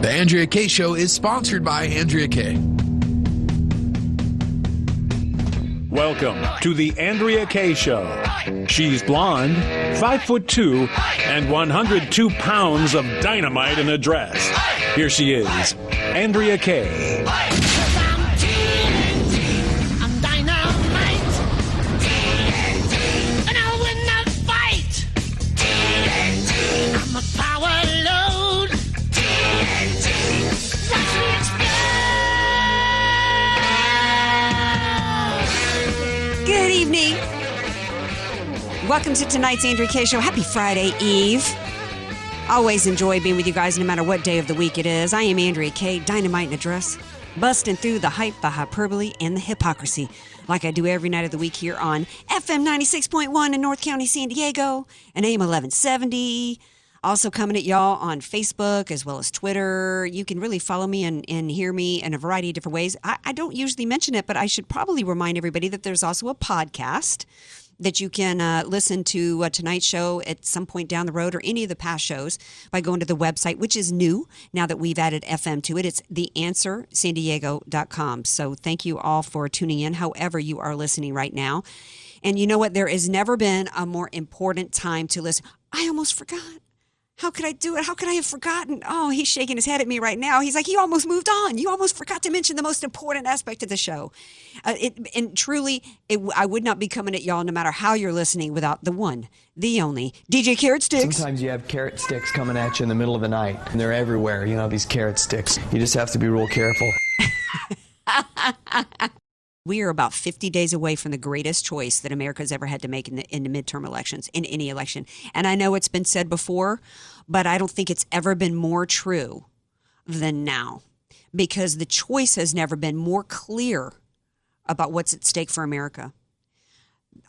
The Andrea Kaye Show is sponsored by Andrea Kaye. Welcome to the Andrea Kaye Show. She's blonde, five foot two, and 102 pounds of dynamite in a dress. Here she is, Andrea Kaye. Evening. Welcome to tonight's Andrea Kaye Show. Happy Friday Eve. Always enjoy being with you guys no matter what day of the week it is. I am Andrea Kaye, dynamite in a dress, busting through the hype, the hyperbole, and the hypocrisy like I do every night of the week here on FM 96.1 in North County, San Diego, and AM 1170. Also coming at y'all on Facebook as well as Twitter. You can really follow me and, and hear me in a variety of different ways. I, I don't usually mention it, but I should probably remind everybody that there's also a podcast that you can uh, listen to uh, tonight's show at some point down the road or any of the past shows by going to the website, which is new now that we've added FM to it. It's theanswersandiego.com. So thank you all for tuning in, however you are listening right now. And you know what? There has never been a more important time to listen. I almost forgot. How could I do it? How could I have forgotten? Oh, he's shaking his head at me right now. He's like, you almost moved on. You almost forgot to mention the most important aspect of the show. Uh, it, and truly, it, I would not be coming at y'all no matter how you're listening without the one, the only DJ Carrot Sticks. Sometimes you have carrot sticks coming at you in the middle of the night, and they're everywhere. You know, these carrot sticks. You just have to be real careful. We are about 50 days away from the greatest choice that America's ever had to make in the, in the midterm elections, in any election. And I know it's been said before, but I don't think it's ever been more true than now because the choice has never been more clear about what's at stake for America.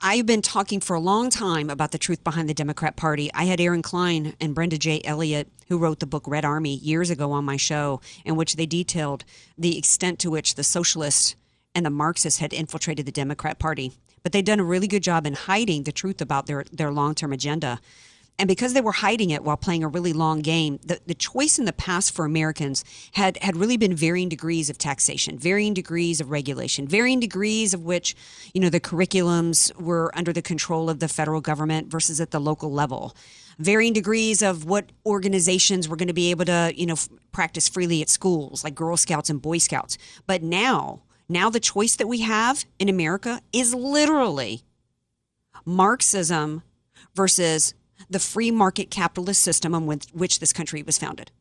I've been talking for a long time about the truth behind the Democrat Party. I had Aaron Klein and Brenda J. Elliott, who wrote the book Red Army years ago on my show, in which they detailed the extent to which the socialists and the Marxists had infiltrated the Democrat Party. But they'd done a really good job in hiding the truth about their, their long term agenda. And because they were hiding it while playing a really long game, the, the choice in the past for Americans had, had really been varying degrees of taxation, varying degrees of regulation, varying degrees of which, you know, the curriculums were under the control of the federal government versus at the local level varying degrees of what organizations were going to be able to, you know, f- practice freely at schools, like Girl Scouts and Boy Scouts. But now, now the choice that we have in America is literally Marxism versus the free market capitalist system on which this country was founded.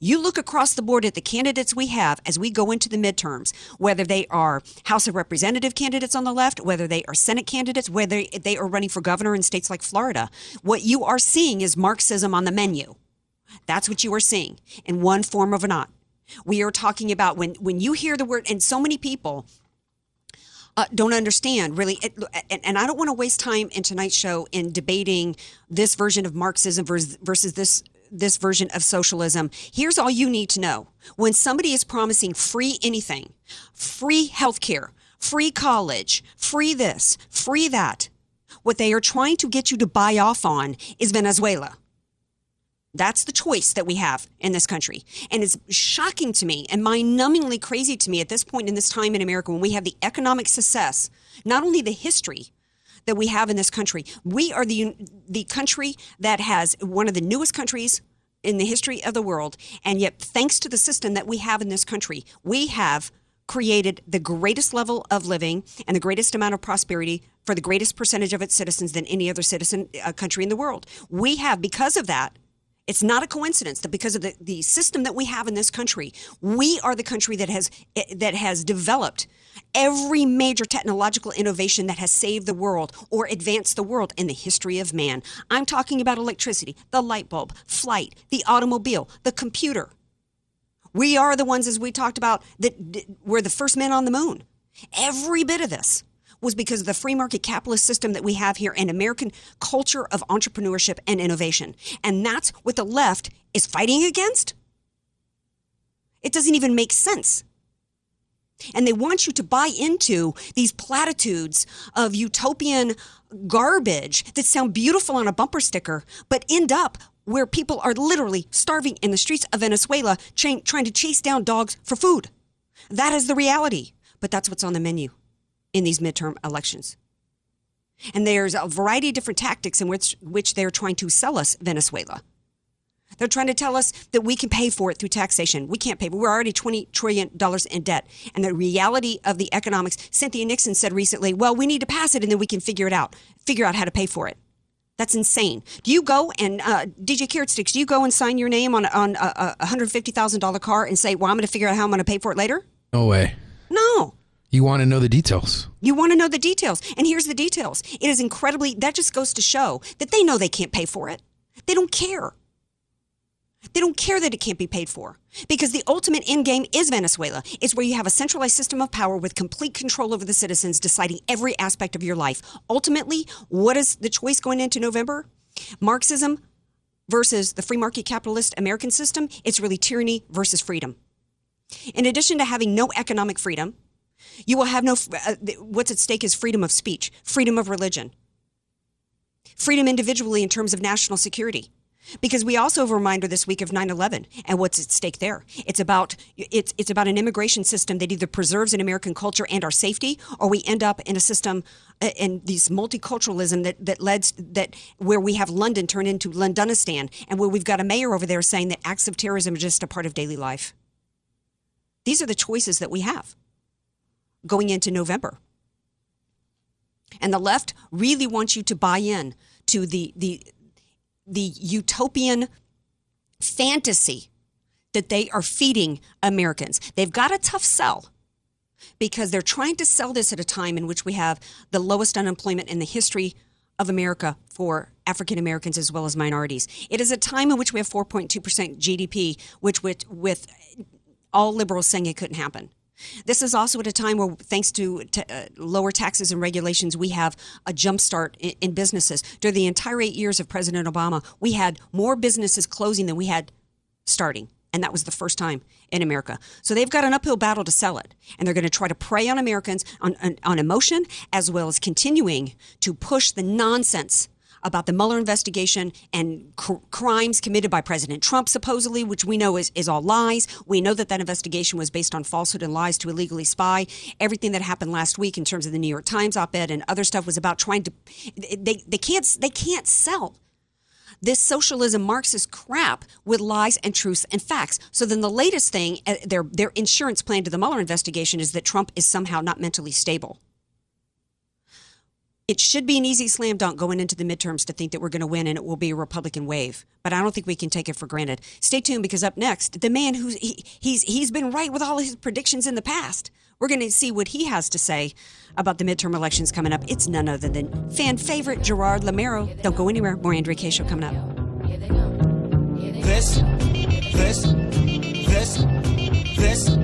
You look across the board at the candidates we have as we go into the midterms, whether they are House of Representative candidates on the left, whether they are Senate candidates, whether they are running for governor in states like Florida. What you are seeing is Marxism on the menu. That's what you are seeing in one form or not. We are talking about when, when you hear the word, and so many people uh, don't understand really. It, and, and I don't want to waste time in tonight's show in debating this version of Marxism versus, versus this this version of socialism. Here's all you need to know. When somebody is promising free anything, free healthcare, free college, free this, free that, what they are trying to get you to buy off on is Venezuela. That's the choice that we have in this country. And it's shocking to me and mind numbingly crazy to me at this point in this time in America when we have the economic success, not only the history that we have in this country, we are the, the country that has one of the newest countries in the history of the world. And yet, thanks to the system that we have in this country, we have created the greatest level of living and the greatest amount of prosperity for the greatest percentage of its citizens than any other citizen uh, country in the world. We have, because of that, it's not a coincidence that because of the, the system that we have in this country, we are the country that has eh, that has developed every major technological innovation that has saved the world or advanced the world in the history of man. I'm talking about electricity, the light bulb, flight, the automobile, the computer. We are the ones, as we talked about, that were the first men on the moon. Every bit of this was because of the free market capitalist system that we have here and American culture of entrepreneurship and innovation. And that's what the left is fighting against. It doesn't even make sense. And they want you to buy into these platitudes of utopian garbage that sound beautiful on a bumper sticker, but end up where people are literally starving in the streets of Venezuela trying to chase down dogs for food. That is the reality. But that's what's on the menu in these midterm elections. And there's a variety of different tactics in which, which they're trying to sell us Venezuela. They're trying to tell us that we can pay for it through taxation. We can't pay. We're already $20 trillion in debt. And the reality of the economics, Cynthia Nixon said recently, well, we need to pass it and then we can figure it out, figure out how to pay for it. That's insane. Do you go and, uh, DJ Carrot Sticks, do you go and sign your name on, on a, a $150,000 car and say, well, I'm going to figure out how I'm going to pay for it later? No way. No. You want to know the details. You want to know the details. And here's the details. It is incredibly, that just goes to show that they know they can't pay for it. They don't care. They don't care that it can't be paid for because the ultimate end game is Venezuela. It's where you have a centralized system of power with complete control over the citizens deciding every aspect of your life. Ultimately, what is the choice going into November? Marxism versus the free market capitalist American system. It's really tyranny versus freedom. In addition to having no economic freedom, you will have no, uh, what's at stake is freedom of speech, freedom of religion, freedom individually in terms of national security. Because we also have a reminder this week of 9/11 and what's at stake there. It's about it's it's about an immigration system that either preserves an American culture and our safety, or we end up in a system uh, in these multiculturalism that that led that where we have London turn into Londonistan, and where we've got a mayor over there saying that acts of terrorism are just a part of daily life. These are the choices that we have going into November. And the left really wants you to buy in to the the the utopian fantasy that they are feeding Americans. They've got a tough sell because they're trying to sell this at a time in which we have the lowest unemployment in the history of America for African Americans as well as minorities. It is a time in which we have 4.2% GDP, which with, with all liberals saying it couldn't happen. This is also at a time where, thanks to, uh, lower taxes and regulations, we have a jumpstart in, in businesses. During the entire eight years of President Obama, we had more businesses closing than we had starting. And that was the first time in America. So they've got an uphill battle to sell it. And they're going to try to prey on Americans on, on, on emotion, as well as continuing to push the nonsense about the Mueller investigation and cr- crimes committed by President Trump, supposedly, which we know is, is all lies. We know that that investigation was based on falsehood and lies to illegally spy. Everything that happened last week in terms of the New York Times op-ed and other stuff was about trying to. They they can't they can't sell this socialism Marxist crap with lies and truths and facts. So then the latest thing, uh, their their insurance plan to the Mueller investigation is that Trump is somehow not mentally stable it should be an easy slam dunk going into the midterms to think that we're going to win and it will be a Republican wave. But I don't think we can take it for granted. Stay tuned because up next, the man who's he, he's he's been right with all his predictions in the past. We're going to see what he has to say about the midterm elections coming up. It's none other than fan favorite Gerard Lameiro. Don't go anywhere. More Andrea Kaye show coming up. This, this, this, this.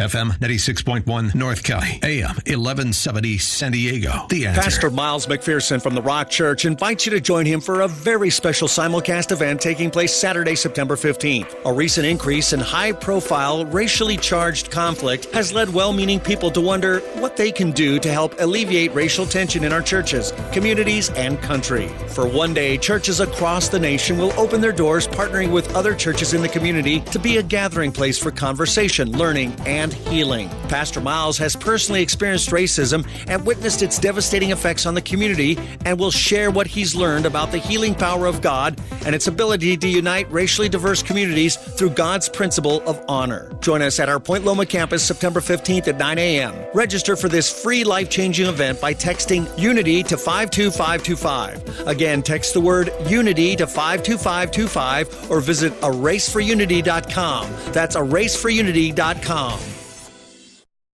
FM 96.1 North County, AM 1170 San Diego. The answer. Pastor Miles McPherson from the Rock Church invites you to join him for a very special simulcast event taking place Saturday, September 15th. A recent increase in high profile, racially charged conflict has led well meaning people to wonder what they can do to help alleviate racial tension in our churches, communities, and country. For one day, churches across the nation will open their doors partnering with other churches in the community to be a gathering place for conversation, learning, and and healing. Pastor Miles has personally experienced racism and witnessed its devastating effects on the community and will share what he's learned about the healing power of God and its ability to unite racially diverse communities through God's principle of honor. Join us at our Point Loma campus September 15th at 9 a.m. Register for this free life changing event by texting Unity to 52525. Again, text the word Unity to 52525 or visit eraceforunity.com. That's eraceforunity.com.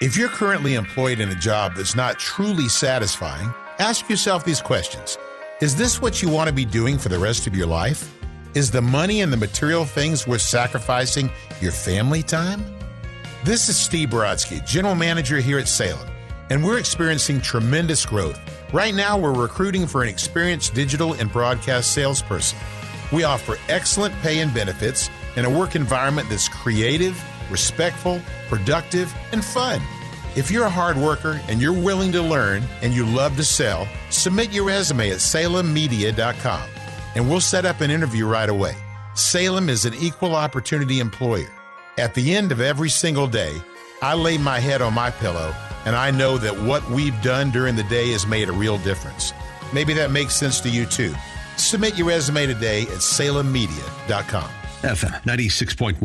If you're currently employed in a job that's not truly satisfying, ask yourself these questions. Is this what you want to be doing for the rest of your life? Is the money and the material things worth sacrificing your family time? This is Steve Brodsky, General Manager here at Salem, and we're experiencing tremendous growth. Right now, we're recruiting for an experienced digital and broadcast salesperson. We offer excellent pay and benefits in a work environment that's creative, respectful, productive, and fun. If you're a hard worker and you're willing to learn and you love to sell, submit your resume at salemmedia.com and we'll set up an interview right away. Salem is an equal opportunity employer. At the end of every single day, I lay my head on my pillow and I know that what we've done during the day has made a real difference. Maybe that makes sense to you too. Submit your resume today at salemmedia.com. FM 96.1,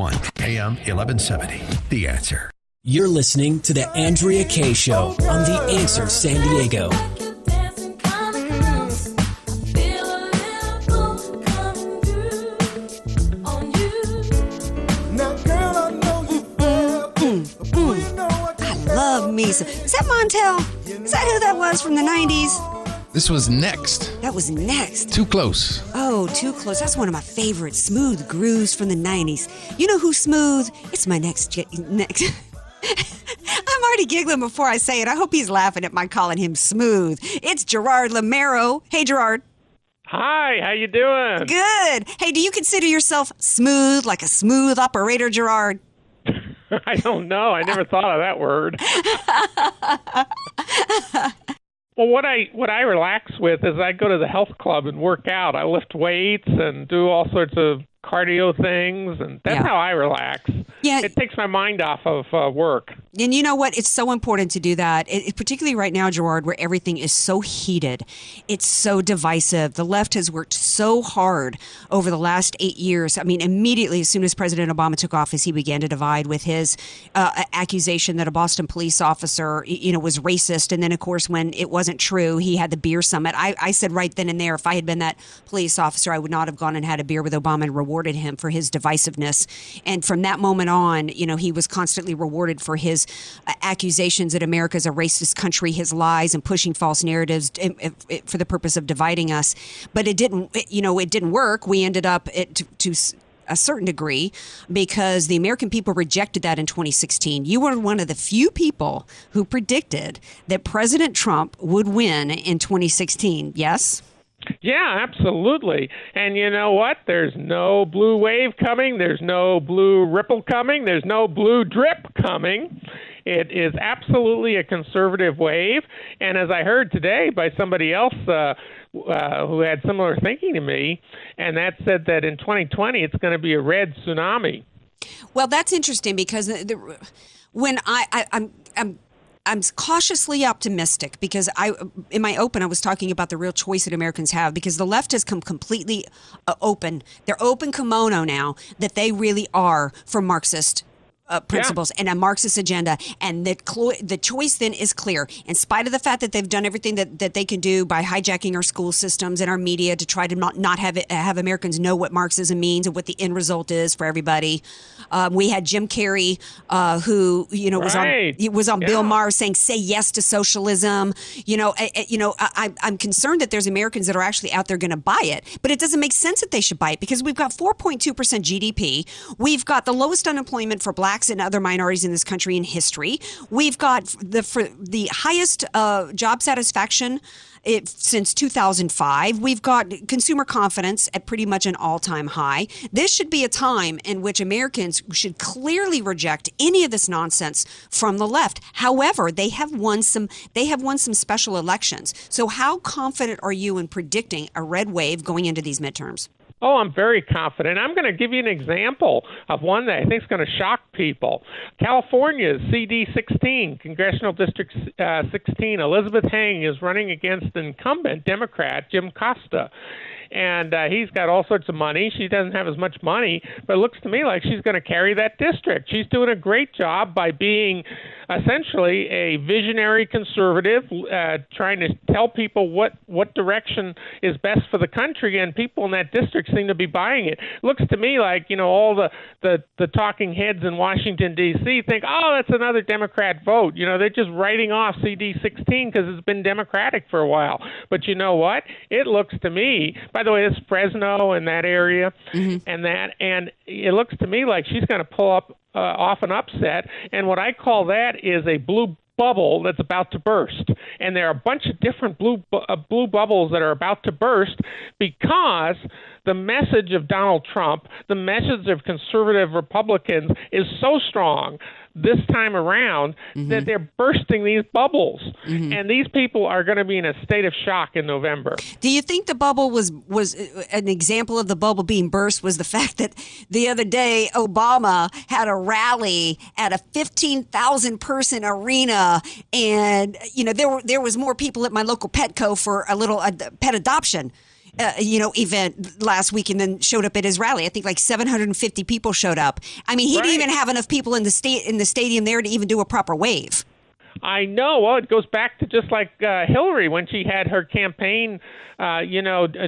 AM 1170. The answer. You're listening to The Andrea Kaye Show on The Answer San Diego. I love me some. Is that Montell? Is that who that was from the 90s? This was next. That was next. Too close. Oh, too close. That's one of my favorite smooth grooves from the 90s. You know who's smooth? It's my next. j- next. I'm already giggling before I say it. I hope he's laughing at my calling him smooth. It's Gerard Lameiro. Hey, Gerard. Hi, how you doing? Good. Hey, do you consider yourself smooth, like a smooth operator, Gerard? I don't know. I never thought of that word. well, what I what I relax with is I go to the health club and work out. I lift weights and do all sorts of cardio things, and that's Yeah. how I relax. Yeah. it takes my mind off of uh, work. And you know what? It's so important to do that, it, it- particularly right now, Gerard, where everything is so heated. It's so divisive. The left has worked so hard over the last eight years. I mean, immediately as soon as President Obama took office, he began to divide with his uh, accusation that a Boston police officer, you know, was racist. And then, of course, when it wasn't true, he had the beer summit. I, I said right then and there, if I had been that police officer, I would not have gone and had a beer with Obama and rewarded him for his divisiveness. And from that moment on, you know, he was constantly rewarded for his uh, accusations that America is a racist country, his lies and pushing false narratives uh, uh, uh, for the purpose of dividing us. But it didn't, you know, it didn't work. We ended up to, to a certain degree because the American people rejected that in 2016. You were one of the few people who predicted that President Trump would win in 2016. Yes? Yeah, absolutely. And you know what? There's no blue wave coming. There's no blue ripple coming. There's no blue drip coming. It is absolutely a conservative wave. And as I heard today by somebody else uh, uh, who had similar thinking to me, and that said that in 2020 it's going to be a red tsunami. Well, that's interesting because the, when I, I I'm I'm I'm cautiously optimistic because I in my open I was talking about the real choice that Americans have because the left has come completely uh, open. They're open kimono now that they really are for Marxist. Uh, principles and a Marxist agenda. And the clo- the choice then is clear. In spite of the fact that they've done everything that, that they can do by hijacking our school systems and our media to try to not, not have it, have Americans know what Marxism means and what the end result is for everybody. Um, we had Jim Carrey, uh, who you know was on was on Yeah. Bill Maher saying "Say yes to socialism." You know, I, I- you know, I, I- I'm concerned that there's Americans that are actually out there going to buy it, but it doesn't make sense that they should buy it because we've got 4.2 percent GDP. We've got the lowest unemployment for blacks and other minorities in this country in history. We've got the the highest uh, job satisfaction. It, since 2005, we've got consumer confidence at pretty much an all-time high. This should be a time in which Americans should clearly reject any of this nonsense from the left. However, they have won some they have won some special elections. So how confident are you in predicting a red wave going into these midterms? Oh, I'm very confident. I'm going to give you an example of one that I think is going to shock people. California's CD 16, Congressional District uh, 16, Elizabeth Heng is running against incumbent Democrat Jim Costa. And uh, he's got all sorts of money. She doesn't have as much money, but it looks to me like she's going to carry that district. She's doing a great job by being essentially a visionary conservative, uh, trying to tell people what what direction is best for the country, and people in that district seem to be buying it. Looks to me like you know all the the, the talking heads in Washington D.C. think, oh, that's another Democrat vote. You know, they're just writing off CD 16 because it's been Democratic for a while. But you know what? It looks to me. By the way, it's Fresno in that area, and that, and it looks to me like she's going to pull up uh, off an upset. And what I call that is a blue bubble that's about to burst. And there are a bunch of different blue bu- uh, blue bubbles that are about to burst because the message of Donald Trump, the message of conservative Republicans is so strong this time around that they're bursting these bubbles. And these people are going to be in a state of shock in November. Do you think the bubble was was uh, an example of the bubble being burst was the fact that the other day Obama had a rally at a 15,000 person arena and you know there were there was more people at my local Petco for a little uh, pet adoption uh, you know, event last week and then showed up at his rally. I think like 750 people showed up. I mean, he didn't even have enough people in the state in the stadium there to even do a proper wave. I know. Well, it goes back to just like uh, Hillary when she had her campaign. Uh, you know, uh,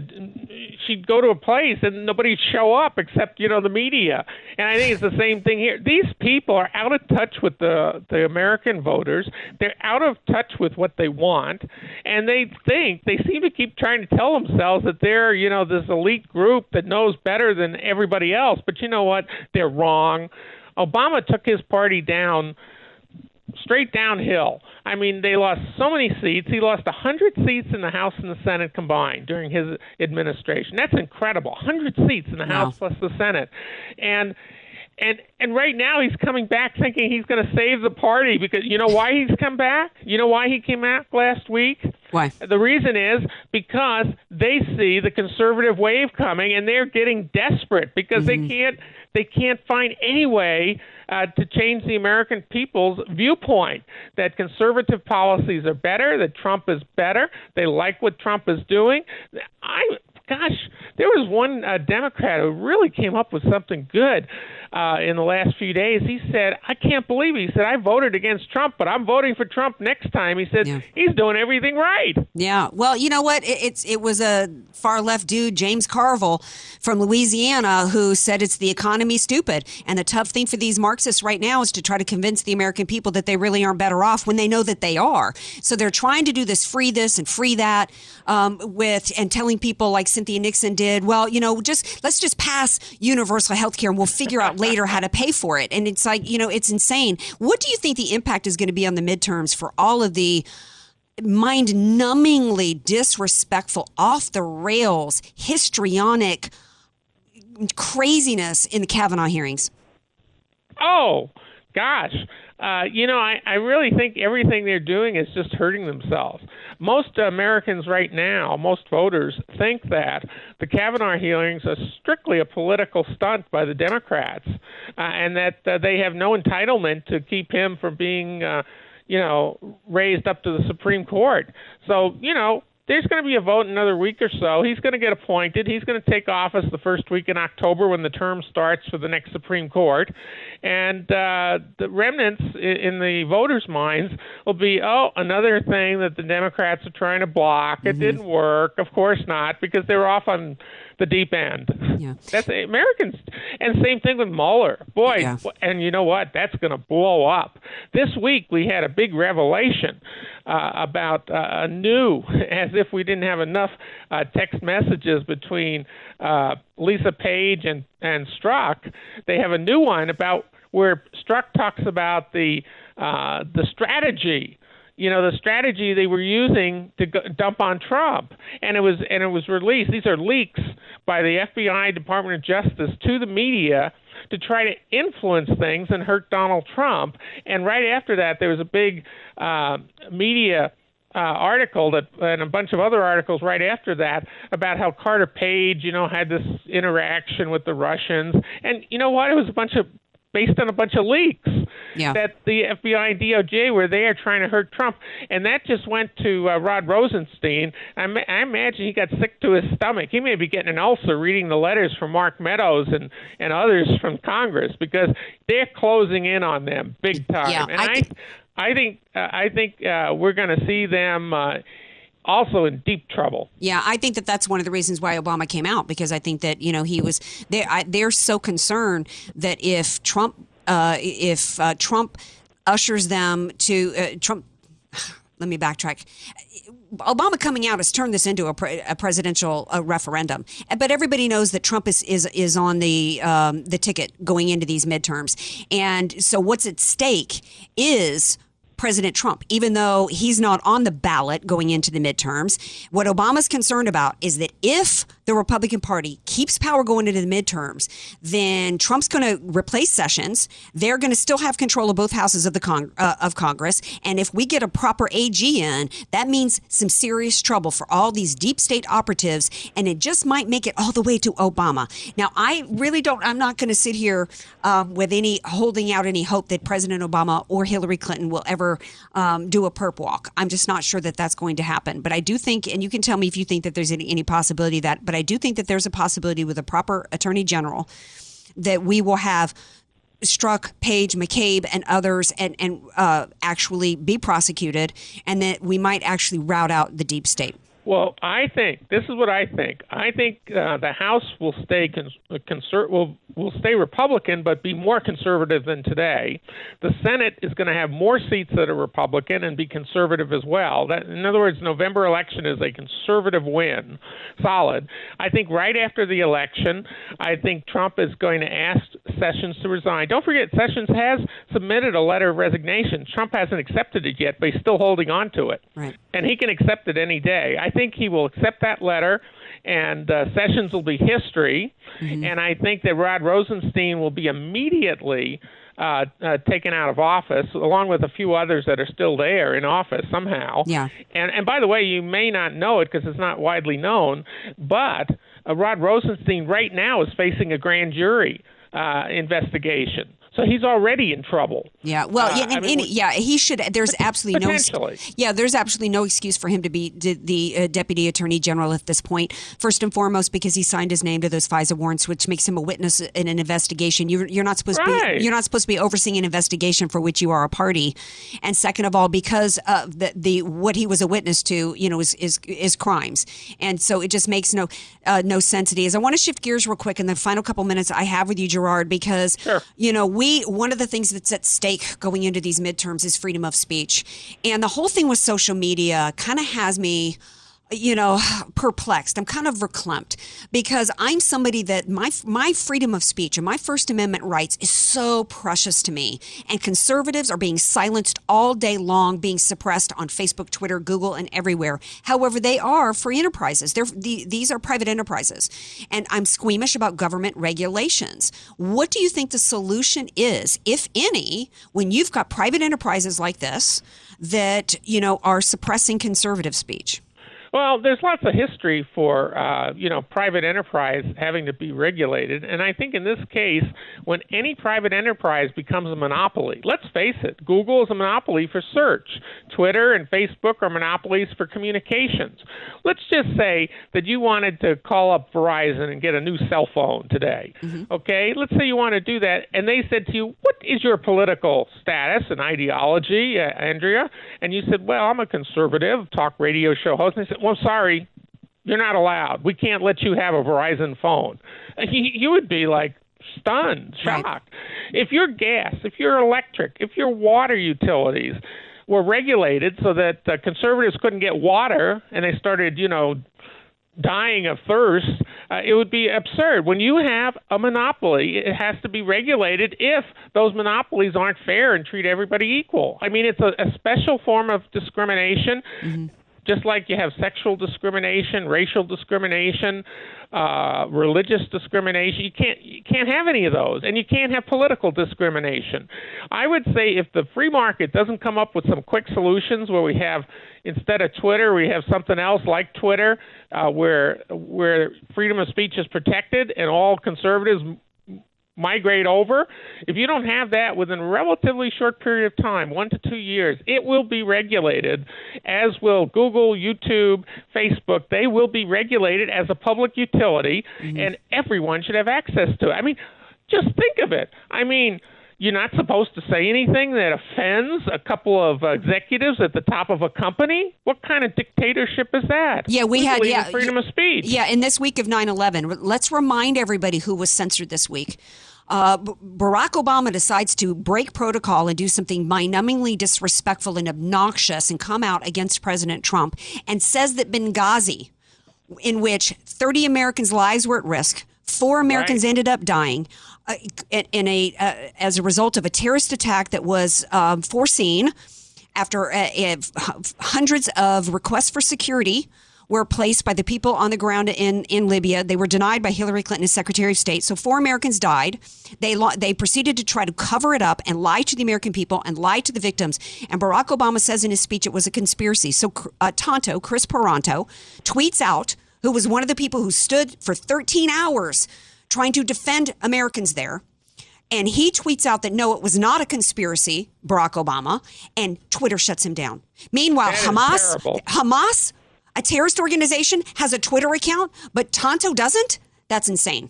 she'd go to a place and nobody'd show up except you know the media. And I think it's the same thing here. These people are out of touch with the the American voters. They're out of touch with what they want, and they think they seem to keep trying to tell themselves that they're you know this elite group that knows better than everybody else. But you know what? They're wrong. Obama took his party down straight downhill. I mean, they lost so many seats. He lost 100 seats in the House and the Senate combined during his administration. That's incredible. 100 seats in the Wow. House plus the Senate. And and and right now he's coming back thinking he's going to save the party because you know why he's come back? You know why he came back last week? Why? The reason is because they see the conservative wave coming and they're getting desperate because they mm-hmm. can't they can't find any way uh, to change the American people's viewpoint that conservative policies are better, that Trump is better, they like what Trump is doing. I gosh, there was one uh, Democrat who really came up with something good uh, in the last few days. He said, "I can't believe." It. He said, "I voted against Trump, but I'm voting for Trump next time." He said, "He's doing everything right." Yeah. Well, you know what? It, it's it was a far left dude, James Carville from Louisiana, who said it's the economy stupid. And the tough thing for these Marxists right now is to try to convince the American people that they really aren't better off when they know that they are. So they're trying to do this free this and free that um, with and telling people like Cynthia Nixon did, well, you know, just let's just pass universal health care and we'll figure out later how to pay for it. And it's like, you know, it's insane. What do you think the impact is going to be on the midterms for all of the mind numbingly disrespectful, off the rails, histrionic craziness in the Kavanaugh hearings? Oh, gosh. Uh, you know, I, I really think everything they're doing is just hurting themselves. Most Americans right now, most voters, think that the Kavanaugh hearings are strictly a political stunt by the Democrats, uh, and that uh, they have no entitlement to keep him from being, uh, you know, raised up to the Supreme Court. So, you know, there's going to be a vote in another week or so. He's going to get appointed. He's going to take office the first week in October when the term starts for the next Supreme Court. And uh, the remnants in the voters' minds will be, oh, another thing that the Democrats are trying to block. It mm-hmm. didn't work. Of course not, because they were off on the deep end. Yeah. That's Americans. And same thing with Mueller. Boy, yeah. and you know what? That's going to blow up. This week we had a big revelation uh, about uh, a new, as if we didn't have enough uh, text messages between uh, Lisa Page and, and Strzok. They have a new one about where Strzok talks about the uh, the strategy you know the strategy they were using to dump on Trump, and it was and it was released. These are leaks by the FBI, Department of Justice, to the media to try to influence things and hurt Donald Trump. And right after that, there was a big uh, media. Uh, article that and a bunch of other articles right after that about how Carter Page, you know, had this interaction with the Russians, and you know what? It was a bunch of based on a bunch of leaks yeah. that the FBI and DOJ were there trying to hurt Trump, and that just went to uh, Rod Rosenstein. I, ma- I imagine he got sick to his stomach. He may be getting an ulcer reading the letters from Mark Meadows and and others from Congress because they're closing in on them big time. Yeah, and I, th- I, I think uh, I think uh, we're going to see them. Uh, also in deep trouble. Yeah, I think that that's one of the reasons why Obama came out because I think that you know he was they I, they're so concerned that if Trump uh, if uh, Trump ushers them to uh, Trump. Let me backtrack. Obama coming out has turned this into a, pre- a presidential uh, referendum, but everybody knows that Trump is is, is on the um, the ticket going into these midterms, and so what's at stake is President Trump, even though he's not on the ballot going into the midterms. What Obama's concerned about is that if the Republican Party keeps power going into the midterms, then Trump's going to replace Sessions. They're going to still have control of both houses of the Cong- uh, of Congress, and if we get a proper AG in, that means some serious trouble for all these deep state operatives, and it just might make it all the way to Obama. Now, I really don't. I'm not going to sit here uh, with any holding out any hope that President Obama or Hillary Clinton will ever ever um, do a perp walk. I'm just not sure that that's going to happen. But I do think, and you can tell me if you think that there's any, any possibility that, but I do think that there's a possibility with a proper attorney general that we will have Strzok, Page, McCabe, and others, and and uh, actually be prosecuted, and that we might actually rout out the deep state. Well, I think this is what I think. I think uh, the House will stay cons- uh, conser- will will stay Republican, but be more conservative than today. The Senate is going to have more seats that are Republican and be conservative as well. That, in other words, November election is a conservative win, solid. I think right after the election, I think Trump is going to ask Sessions to resign. Don't forget, Sessions has submitted a letter of resignation. Trump hasn't accepted it yet, but he's still holding on to it, right. and he can accept it any day. I think he will accept that letter, and uh, Sessions will be history. Mm-hmm. And I think that Rod Rosenstein will be immediately uh, uh, taken out of office, along with a few others that are still there in office somehow. Yeah. And and by the way, you may not know it because it's not widely known, but uh, Rod Rosenstein right now is facing a grand jury uh, investigation so he's already in trouble. Yeah, well, uh, yeah, and, I mean, yeah, he should. There's absolutely no. Yeah, there's absolutely no excuse for him to be the uh, deputy attorney general at this point. First and foremost, because he signed his name to those FISA warrants, which makes him a witness in an investigation. You're, you're not supposed right. to be. You're not supposed to be overseeing an investigation for which you are a party. And second of all, because of the, the what he was a witness to, you know, is is, is crimes. And so it just makes no uh, no sense. It is. I want to shift gears real quick in the final couple minutes I have with you, Gerard, because sure. you know we we one of the things that's at stake going into these midterms is freedom of speech, and the whole thing with social media kind of has me you know perplexed. I'm kind of verklempt because i'm somebody that my my freedom of speech and my first amendment rights is so precious to me. And conservatives are being silenced all day long being suppressed on facebook twitter google and everywhere. However they are free enterprises. They're the, these are private enterprises. And i'm squeamish about government regulations. What do you think the solution is if any when you've got private enterprises like this that you know are suppressing conservative speech Well, there's lots of history for uh, you know private enterprise having to be regulated, and I think in this case, when any private enterprise becomes a monopoly, let's face it, Google is a monopoly for search, Twitter and Facebook are monopolies for communications. Let's just say that you wanted to call up Verizon and get a new cell phone today. Mm-hmm. Okay, let's say you want to do that, and they said to you, "What is your political status and ideology, uh, Andrea?" And you said, "Well, I'm a conservative talk radio show host." And they said, "Well, sorry, you're not allowed. We can't let you have a Verizon phone." You, you would be like stunned, shocked. If your gas, if your electric, if your water utilities were regulated so that uh, conservatives couldn't get water and they started, you know, dying of thirst, uh, it would be absurd. When you have a monopoly, it has to be regulated if those monopolies aren't fair and treat everybody equal. I mean, it's a, a special form of discrimination. Just like you have sexual discrimination, racial discrimination, uh, religious discrimination, you can't you can't have any of those, and you can't have political discrimination. I would say if the free market doesn't come up with some quick solutions where we have instead of Twitter, we have something else like Twitter, uh, where where freedom of speech is protected and all conservatives migrate over. If you don't have that within a relatively short period of time, one to two years, it will be regulated, as will Google, YouTube, Facebook. They will be regulated as a public utility, mm-hmm. and everyone should have access to it. I mean, just think of it. I mean, you're not supposed to say anything that offends a couple of executives at the top of a company. What kind of dictatorship is that? Yeah, we had believe in yeah freedom of speech. Yeah, in this week of 9/11, let's remind everybody who was censored this week. Uh, Barack Obama decides to break protocol and do something mind-numbingly disrespectful and obnoxious, and come out against President Trump and says that Benghazi, in which 30 Americans' lives were at risk, four Americans Right. ended up dying in in a uh, as a result of a terrorist attack that was um, foreseen after uh, uh, hundreds of requests for security were placed by the people on the ground in, in Libya. They were denied by Hillary Clinton as Secretary of State. So four Americans died. They they proceeded to try to cover it up and lie to the American people and lie to the victims. And Barack Obama says in his speech it was a conspiracy. So uh, Tonto, Kris Paronto, tweets out, who was one of the people who stood for 13 hours trying to defend Americans there. And he tweets out that no, it was not a conspiracy, Barack Obama, and Twitter shuts him down. Meanwhile, Hamas, terrible. Hamas, a terrorist organization, has a Twitter account, but Tonto doesn't? That's insane.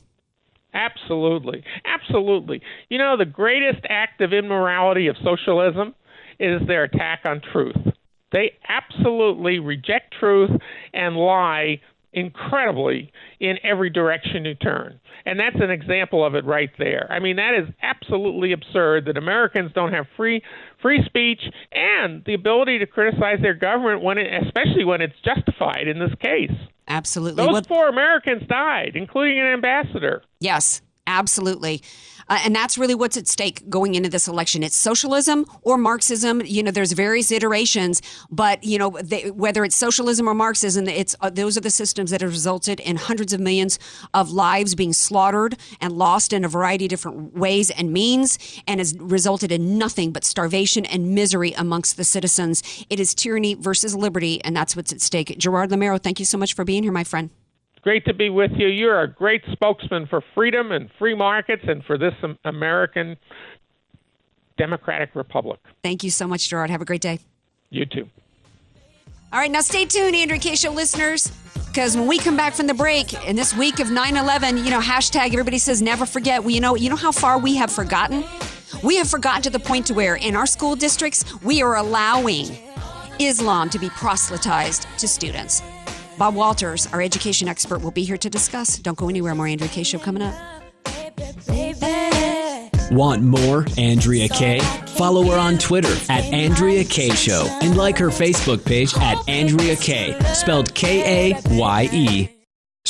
Absolutely. Absolutely. You know, the greatest act of immorality of socialism is their attack on truth. They absolutely reject truth and lie incredibly in every direction you turn. And that's an example of it right there. I mean, that is absolutely absurd that Americans don't have free free speech and the ability to criticize their government when it, especially when it's justified in this case. Absolutely. Those four Americans died, including an ambassador. Yes, absolutely. Uh, and that's really what's at stake going into this election. It's socialism or Marxism. You know, there's various iterations, but you know, they, whether it's socialism or Marxism, it's uh, those are the systems that have resulted in hundreds of millions of lives being slaughtered and lost in a variety of different ways and means, and has resulted in nothing but starvation and misery amongst the citizens. It is tyranny versus liberty, and that's what's at stake. Gerard Lameiro, thank you so much for being here, my friend. Great to be with you. You're a great spokesman for freedom and free markets and for this American democratic republic. Thank you so much, Gerard. Have a great day. You too. All right, now stay tuned, Andrea Kaye Show listeners, because when we come back from the break in this week of 9 11, you know, hashtag everybody says never forget. Well, you know, you know how far we have forgotten? We have forgotten to the point to where in our school districts, we are allowing Islam to be proselytized to students. Bob Walters, our education expert, will be here to discuss. Don't go anywhere. More Andrea Kaye Show coming up. Want more Andrea Kaye? Follow her on Twitter at Andrea Kaye Show and like her Facebook page at Andrea Kaye, spelled K A Y E.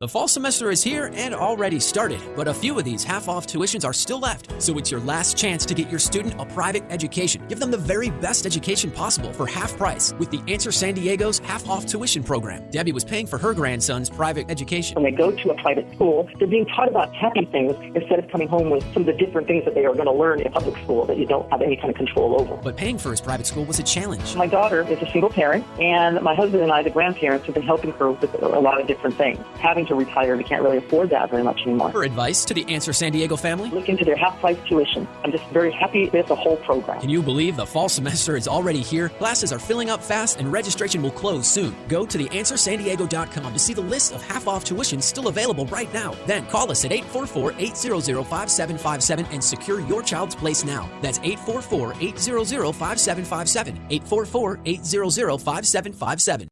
The fall semester is here and already started, but a few of these half off tuitions are still left. So it's your last chance to get your student a private education. Give them the very best education possible for half price with the Answer San Diego's half off tuition program. Debbie was paying for her grandson's private education. When they go to a private school, they're being taught about happy things instead of coming home with some of the different things that they are going to learn in public school that you don't have any kind of control over. But paying for his private school was a challenge. My daughter is a single parent, and my husband and I, the grandparents, have been helping her with a lot of different things. Having to retire, we can't really afford that very much anymore. For advice to the Answer San Diego family, Look into their half-price tuition. I'm just very happy with the whole program. Can you believe the fall semester is already here? Classes are filling up fast and registration will close soon. Go to theanswersandiego.com to see the list of half off tuitions still available right now. Then call us at 844 800 5757 and secure your child's place now. That's 844 800 5757. 844 800 5757.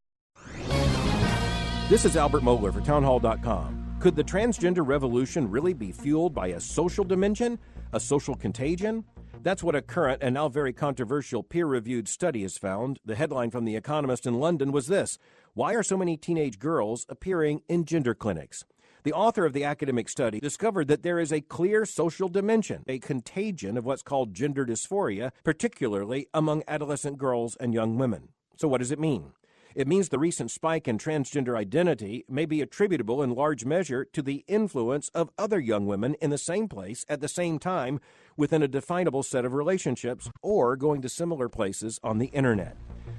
This is Albert Mohler for Townhall.com. Could the transgender revolution really be fueled by a social dimension, a social contagion? That's what a current and now very controversial peer reviewed study has found. The headline from The Economist in London was this Why are so many teenage girls appearing in gender clinics? The author of the academic study discovered that there is a clear social dimension, a contagion of what's called gender dysphoria, particularly among adolescent girls and young women. So, what does it mean? It means the recent spike in transgender identity may be attributable in large measure to the influence of other young women in the same place at the same time within a definable set of relationships or going to similar places on the internet.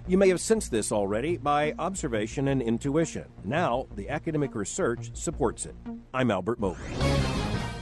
You may have sensed this already by observation and intuition. Now, the academic research supports it. I'm Albert Mohler.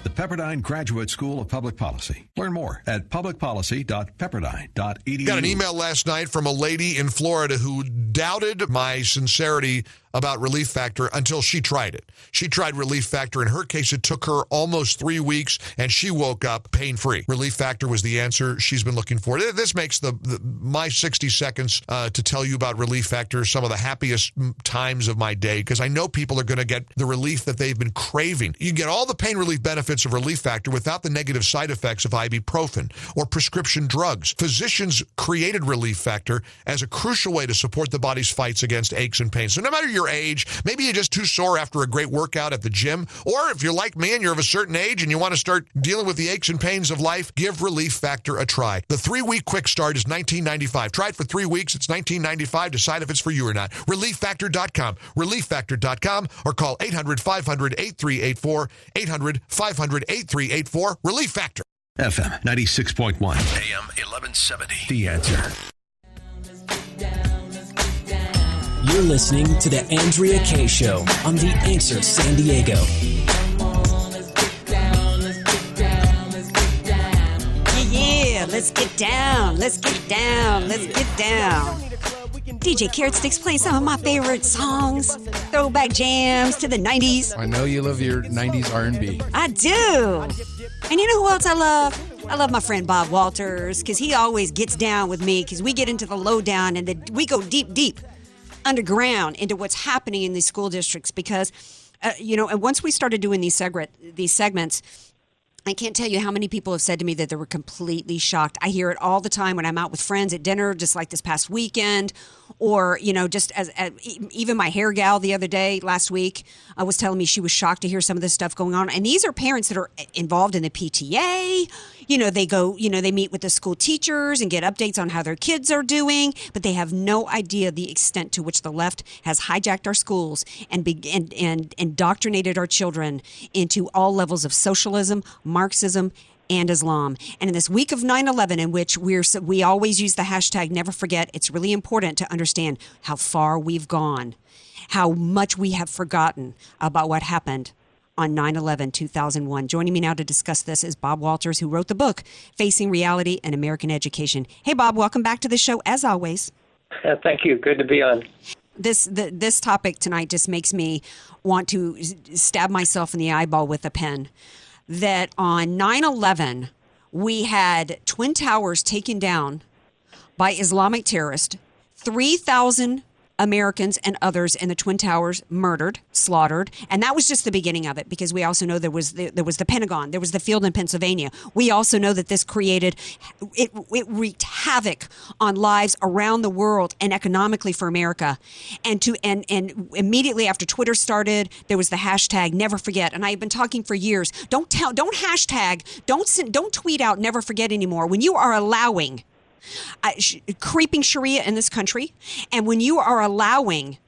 The Pepperdine Graduate School of Public Policy. Learn more at publicpolicy.pepperdine.edu. Got an email last night from a lady in Florida who doubted my sincerity about Relief Factor until she tried it. She tried Relief Factor. In her case, it took her almost three weeks, and she woke up pain free. Relief Factor was the answer she's been looking for. This makes the, the my 60 seconds uh, to tell you about Relief Factor some of the happiest times of my day because I know people are going to get the relief that they've been craving. You get all the pain relief benefits of Relief Factor without the negative side effects of ibuprofen or prescription drugs. Physicians created Relief Factor as a crucial way to support the body's fights against aches and pains. So no matter your age, maybe you're just too sore after a great workout at the gym, or if you're like me and you're of a certain age and you want to start dealing with the aches and pains of life, give Relief Factor a try. The three-week quick start is $19.95. Try it for three weeks. It's $19.95. Decide if it's for you or not. ReliefFactor.com. ReliefFactor.com or call 800-500-8384. 800-500-8384. Relief Factor. FM 96.1. AM 1170. The answer. You're listening to The Andrea Kaye Show on The Answer San Diego. Yeah, yeah, let's get down. Let's get down. Let's get down. DJ Carrot Sticks playing some of my favorite songs, throwback jams to the 90s. I know you love your 90s R&B. I do. And you know who else I love? I love my friend Bob Walters because he always gets down with me because we get into the lowdown and the, we go deep, deep underground into what's happening in these school districts because, uh, you know, and once we started doing these, segre- these segments, I can't tell you how many people have said to me that they were completely shocked. I hear it all the time when I'm out with friends at dinner, just like this past weekend, or you know, just as, as even my hair gal the other day, last week, uh, was telling me she was shocked to hear some of this stuff going on. And these are parents that are involved in the PTA, you know, they go, you know, they meet with the school teachers and get updates on how their kids are doing, but they have no idea the extent to which the left has hijacked our schools and be, and, and indoctrinated our children into all levels of socialism, Marxism, and Islam. And in this week of 9/11 in which we're we always use the hashtag never forget, it's really important to understand how far we've gone, how much we have forgotten about what happened on 9 11 2001. Joining me now to discuss this is Bob Walters, who wrote the book, Facing Reality and American Education. Hey, Bob, welcome back to the show as always. Uh, thank you. Good to be on. This the, this topic tonight just makes me want to stab myself in the eyeball with a pen. That on 9 11, we had Twin Towers taken down by Islamic terrorists, 3,000 Americans and others in the Twin Towers murdered, slaughtered, and that was just the beginning of it because we also know there was the, there was the Pentagon, there was the field in Pennsylvania. We also know that this created it, it wreaked havoc on lives around the world and economically for America. And to and and immediately after Twitter started, there was the hashtag Never Forget, and I've been talking for years. Don't tell, don't hashtag, don't send, don't tweet out Never Forget anymore. When you are allowing uh, sh- creeping Sharia in this country, and when you are allowing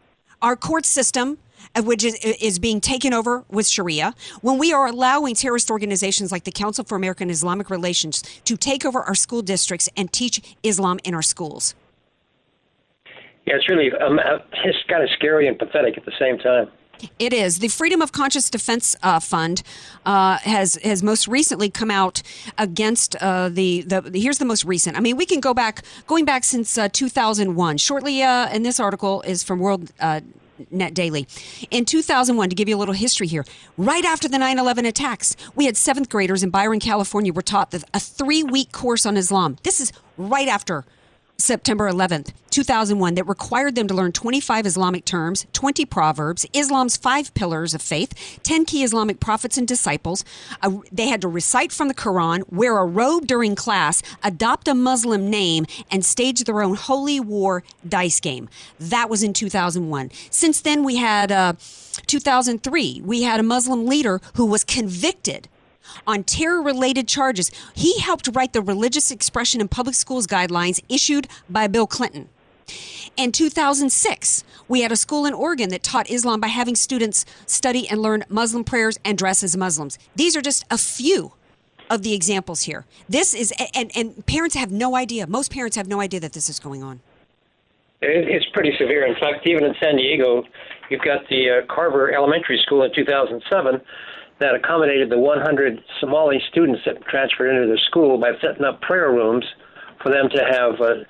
our court system uh, which is, is being taken over with Sharia, when we are allowing terrorist organizations like the Council for American Islamic Relations to take over our school districts and teach Islam in our schools. Yeah, it's really um, uh, it's kind of scary and pathetic at the same time. It is the Freedom of Conscience Defense uh, Fund uh, has has most recently come out against uh, the, the here's the most recent. I mean, we can go back going back since uh, 2001. Shortly, uh, and this article is from World. Uh, Net Daily. In 2001, to give you a little history here, right after the 9 11 attacks, we had seventh graders in Byron, California, were taught a three week course on Islam. This is right after September 11th, 2001, that required them to learn 25 Islamic terms, 20 proverbs, Islam's five pillars of faith, 10 key Islamic prophets and disciples. Uh, they had to recite from the Quran, wear a robe during class, adopt a Muslim name, and stage their own holy war dice game. That was in 2001. Since then, we had uh, 2003, we had a Muslim leader who was convicted on terror related charges. He helped write the religious expression in public schools guidelines issued by Bill Clinton. In 2006, we had a school in Oregon that taught Islam by having students study and learn Muslim prayers and dress as Muslims. These are just a few of the examples here. This is, and, and parents have no idea. Most parents have no idea that this is going on. It's pretty severe. In fact, even in San Diego, you've got the uh, Carver Elementary School in 2007 that accommodated the 100 Somali students that transferred into the school by setting up prayer rooms for them to have uh,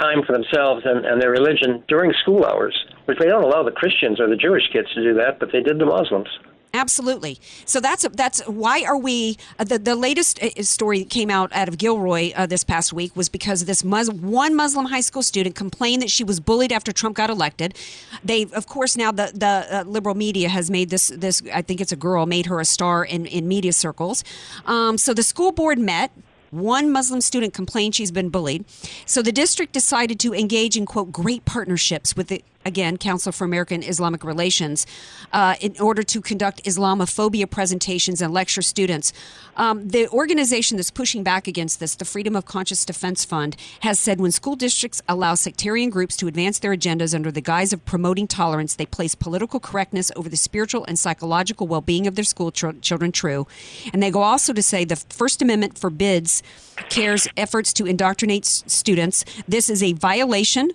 time for themselves and, and their religion during school hours, which they don't allow the Christians or the Jewish kids to do that, but they did the Muslims. Absolutely. So that's that's why are we uh, the the latest uh, story that came out out of Gilroy uh, this past week was because this Mus- one Muslim high school student complained that she was bullied after Trump got elected. They of course now the the uh, liberal media has made this this I think it's a girl made her a star in in media circles. Um, so the school board met one Muslim student complained she's been bullied. So the district decided to engage in, quote, great partnerships with the, again, Council for American Islamic Relations uh, in order to conduct Islamophobia presentations and lecture students. Um, the organization that's pushing back against this, the Freedom of Conscience Defense Fund, has said when school districts allow sectarian groups to advance their agendas under the guise of promoting tolerance, they place political correctness over the spiritual and psychological well being of their school ch- children true. And they go also to say the First Amendment forbids CAIR's efforts to indoctrinate s- students. This is a violation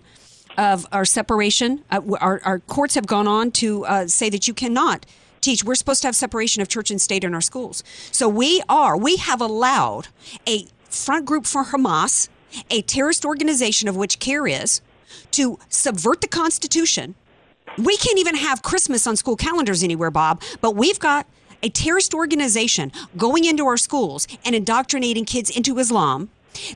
of our separation. Uh, our, our, courts have gone on to uh, say that you cannot teach. We're supposed to have separation of church and state in our schools. So we are, we have allowed a front group for Hamas, a terrorist organization of which CAIR is, to subvert the Constitution. We can't even have Christmas on school calendars anywhere, Bob, but we've got a terrorist organization going into our schools and indoctrinating kids into Islam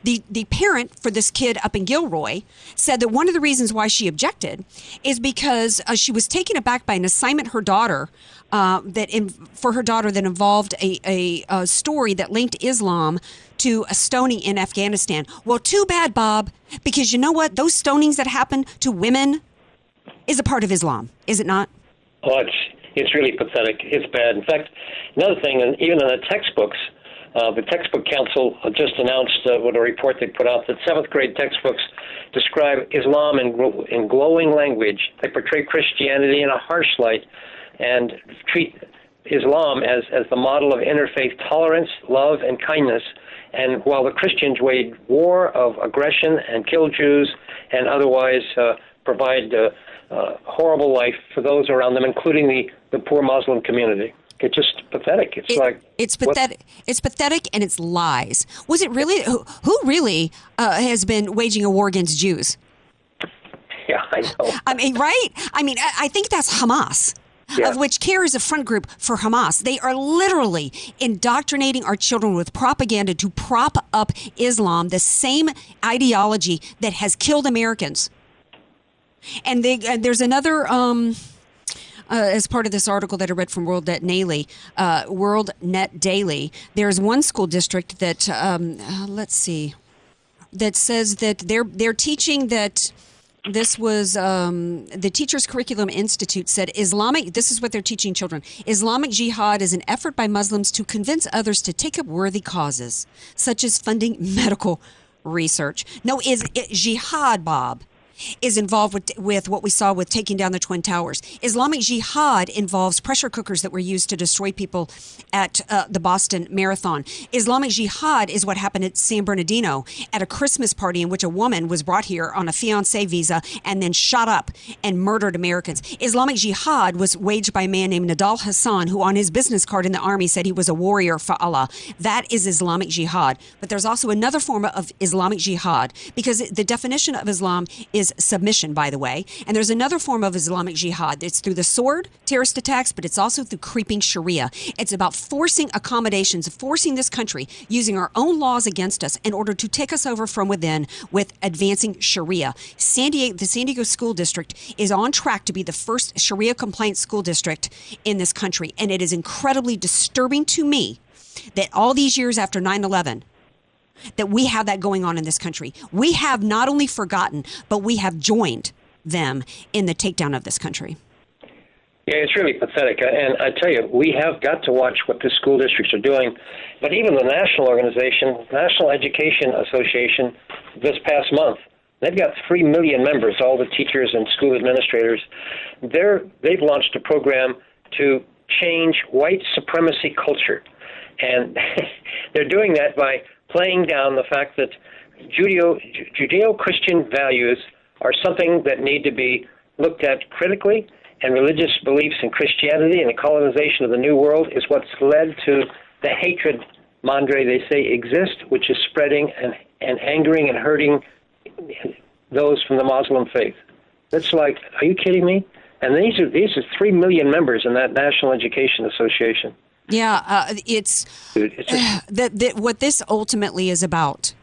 the, the parent for this kid up in Gilroy said that one of the reasons why she objected is because uh, she was taken aback by an assignment her daughter uh, that in, for her daughter that involved a, a, a story that linked Islam to a stoning in Afghanistan. Well, too bad, Bob, because you know what? Those stonings that happen to women is a part of Islam, is it not? Oh, it's it's really pathetic. It's bad. In fact, another thing, and even in the textbooks, Uh, the Textbook Council just announced uh, with a report they put out that seventh grade textbooks describe Islam in, in glowing language. They portray Christianity in a harsh light and treat Islam as, as the model of interfaith tolerance, love, and kindness. And while the Christians wage war of aggression and kill Jews and otherwise uh, provide uh, uh, horrible life for those around them, including the, the poor Muslim community. It's just pathetic. It's It- like it's pathetic. It's pathetic, and it's lies. Was it really? Who, who really uh, has been waging a war against Jews? Yeah, I know. I mean, right? I mean, I, I think that's Hamas. Yeah. Of which CAIR is a front group for Hamas. They are literally indoctrinating our children with propaganda to prop up Islam, the same ideology that has killed Americans. And they, uh, there's another, um, as part of this article that I read from WorldNet Daily, uh, WorldNet Daily, there's one school district that, um, uh, let's see, that says that they're they're teaching that this was um, the Teachers Curriculum Institute said Islamic. This is what they're teaching children. Islamic jihad is an effort by Muslims to convince others to take up worthy causes, such as funding medical research. No, is jihad, Bob? Is involved with with what we saw with taking down the twin towers. Islamic Jihad involves pressure cookers that were used to destroy people at uh, the Boston Marathon. Islamic Jihad is what happened at San Bernardino at a Christmas party in which a woman was brought here on a fiance visa and then shot up and murdered Americans. Islamic Jihad was waged by a man named Nidal Hasan, who on his business card in the army said he was a warrior for Allah. That is Islamic Jihad. But there's also another form of Islamic Jihad because the definition of Islam is submission, by the way. And there's another form of Islamic Jihad. It's through the sword, terrorist attacks, but it's also through creeping Sharia. It's about forcing accommodations, forcing this country using our own laws against us in order to take us over from within with advancing Sharia. San Diego, the San Diego School District is on track to be the first Sharia compliant school district in this country. And it is incredibly disturbing to me that all these years after 9 11, that we have that going on in this country. We have not only forgotten, but we have joined them in the takedown of this country. Yeah, it's really pathetic. And I tell you, we have got to watch what the school districts are doing. But even the national organization, National Education Association, this past month, they've got three million members, all the teachers and school administrators. They're they've launched a program to change white supremacy culture, and they're doing that by playing down the fact that Judeo Judeo-Christian values are something that need to be looked at critically and religious beliefs in Christianity and the colonization of the New World is what's led to the hatred, Mondre, they say, exists, which is spreading and, and angering and hurting those from the Muslim faith. That's like, are you kidding me? And these are these are three million members in that National Education Association. Yeah, uh, it's Dude, it's just, that, that what this ultimately is about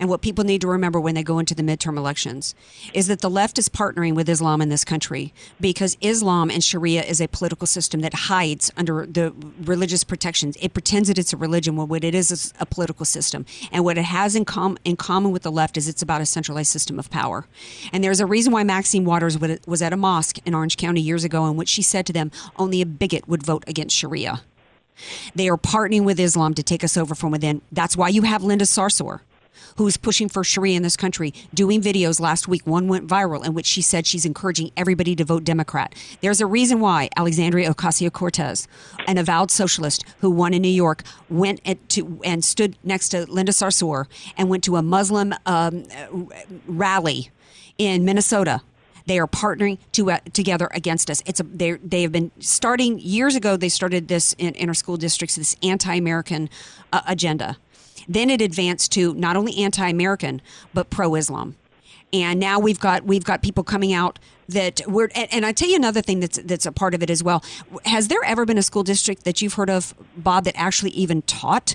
and what people need to remember when they go into the midterm elections is that the left is partnering with Islam in this country because Islam and Sharia is a political system that hides under the religious protections. It pretends that it's a religion when what it is is a political system. And what it has in, com- in common with the left is it's about a centralized system of power. And there's a reason why Maxine Waters would- was at a mosque in Orange County years ago in which she said to them, only a bigot would vote against Sharia. They are partnering with Islam to take us over from within. That's why you have Linda Sarsour, who's pushing for Sharia in this country, doing videos last week. One went viral in which she said she's encouraging everybody to vote Democrat. There's a reason why Alexandria Ocasio Cortez, an avowed socialist who won in New York, went to and stood next to Linda Sarsour and went to a Muslim um, rally in Minnesota they are partnering to, uh, together against us. It's a, they have been starting years ago. They started this in inner school districts, this anti-American uh, agenda. Then it advanced to not only anti-American but pro-Islam, and now we've got we've got people coming out that we're. And, and I tell you another thing that's that's a part of it as well. Has there ever been a school district that you've heard of, Bob, that actually even taught?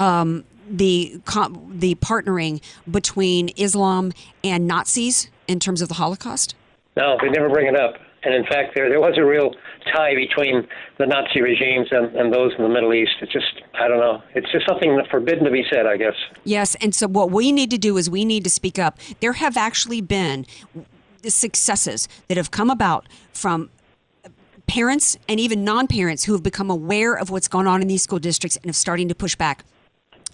Um, the the partnering between Islam and Nazis in terms of the Holocaust? No, they never bring it up. And in fact, there there was a real tie between the Nazi regimes and, and those in the Middle East. It's just, I don't know. It's just something forbidden to be said, I guess. Yes, and so what we need to do is we need to speak up. There have actually been successes that have come about from parents and even non-parents who have become aware of what's going on in these school districts and have starting to push back.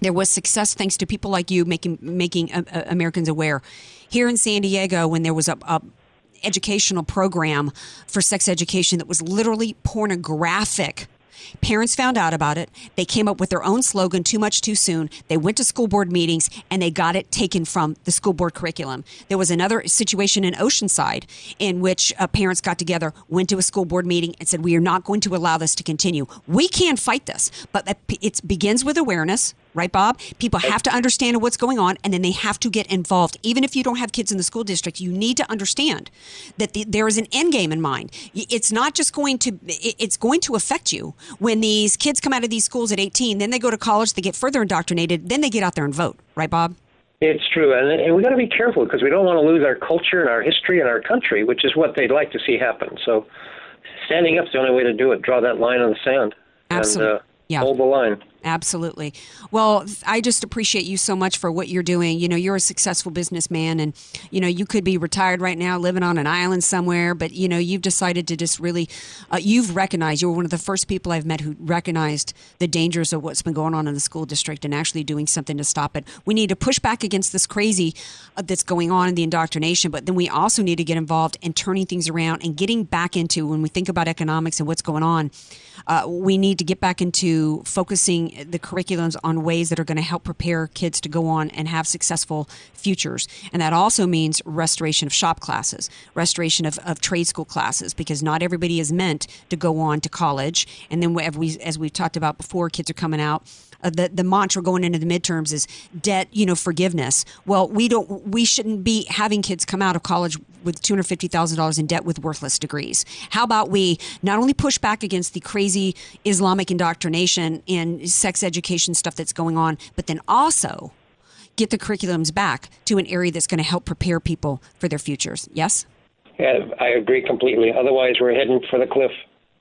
There was success thanks to people like you making making uh, uh, Americans aware. Here in San Diego, when there was a, a educational program for sex education that was literally pornographic. Parents found out about it. They came up with their own slogan, too much too soon. They went to school board meetings and they got it taken from the school board curriculum. There was another situation in Oceanside in which uh, parents got together, went to a school board meeting and said, We are not going to allow this to continue. We can fight this, but it begins with awareness right, Bob? People have to understand what's going on, and then they have to get involved. Even if you don't have kids in the school district, you need to understand that the, there is an end game in mind. It's not just going to; it's going to affect you when these kids come out of these schools at 18. Then they go to college, they get further indoctrinated, then they get out there and vote, right, Bob? It's true, and, and we got to be careful because we don't want to lose our culture and our history and our country, which is what they'd like to see happen. So, standing up is the only way to do it. Draw that line on the sand. Absolutely. And, uh, yeah. hold the line. Absolutely. Well, I just appreciate you so much for what you're doing. You know, you're a successful businessman and, you know, you could be retired right now living on an island somewhere, but, you know, you've decided to just really, uh, you've recognized, you're one of the first people I've met who recognized the dangers of what's been going on in the school district and actually doing something to stop it. We need to push back against this crazy uh, that's going on in the indoctrination, but then we also need to get involved in turning things around and getting back into, when we think about economics and what's going on, uh, we need to get back into focusing the curriculums on ways that are going to help prepare kids to go on and have successful futures. And that also means restoration of shop classes, restoration of, of trade school classes, because not everybody is meant to go on to college. And then as we as we've talked about before, kids are coming out uh, the the mantra going into the midterms is debt, you know, forgiveness. Well, we don't we shouldn't be having kids come out of college with two hundred fifty thousand dollars in debt with worthless degrees. How about we not only push back against the crazy Islamic indoctrination and sex education stuff that's going on, but then also get the curriculums back to an area that's going to help prepare people for their futures. Yes. Yeah, I agree completely. Otherwise, we're heading for the cliff.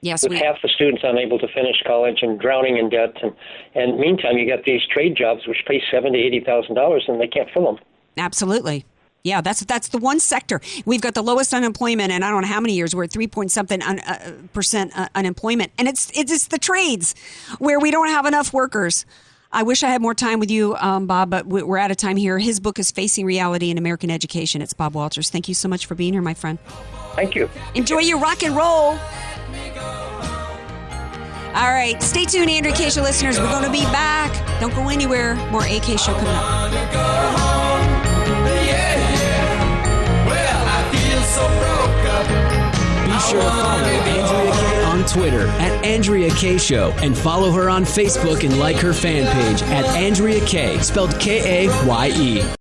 Yes, with we, half the students unable to finish college and drowning in debt, and and meantime you got these trade jobs which pay seven to eighty thousand dollars and they can't fill them. Absolutely. Yeah, that's that's the one sector we've got the lowest unemployment, and I don't know how many years we're at three point something un, uh, percent uh, unemployment, and it's it's the trades where we don't have enough workers. I wish I had more time with you, um, Bob, but we're out of time here. His book is Facing Reality in American Education. It's Bob Walters. Thank you so much for being here, my friend. Thank you. Enjoy your rock and roll. All right, stay tuned, Andrea Kaye Show listeners. We're going to be back. Don't go anywhere. More AK Show coming up. Sure to follow Andrea Kaye on Twitter at Andrea Kaye Show and follow her on Facebook and like her fan page at Andrea Kaye, spelled K A Y E.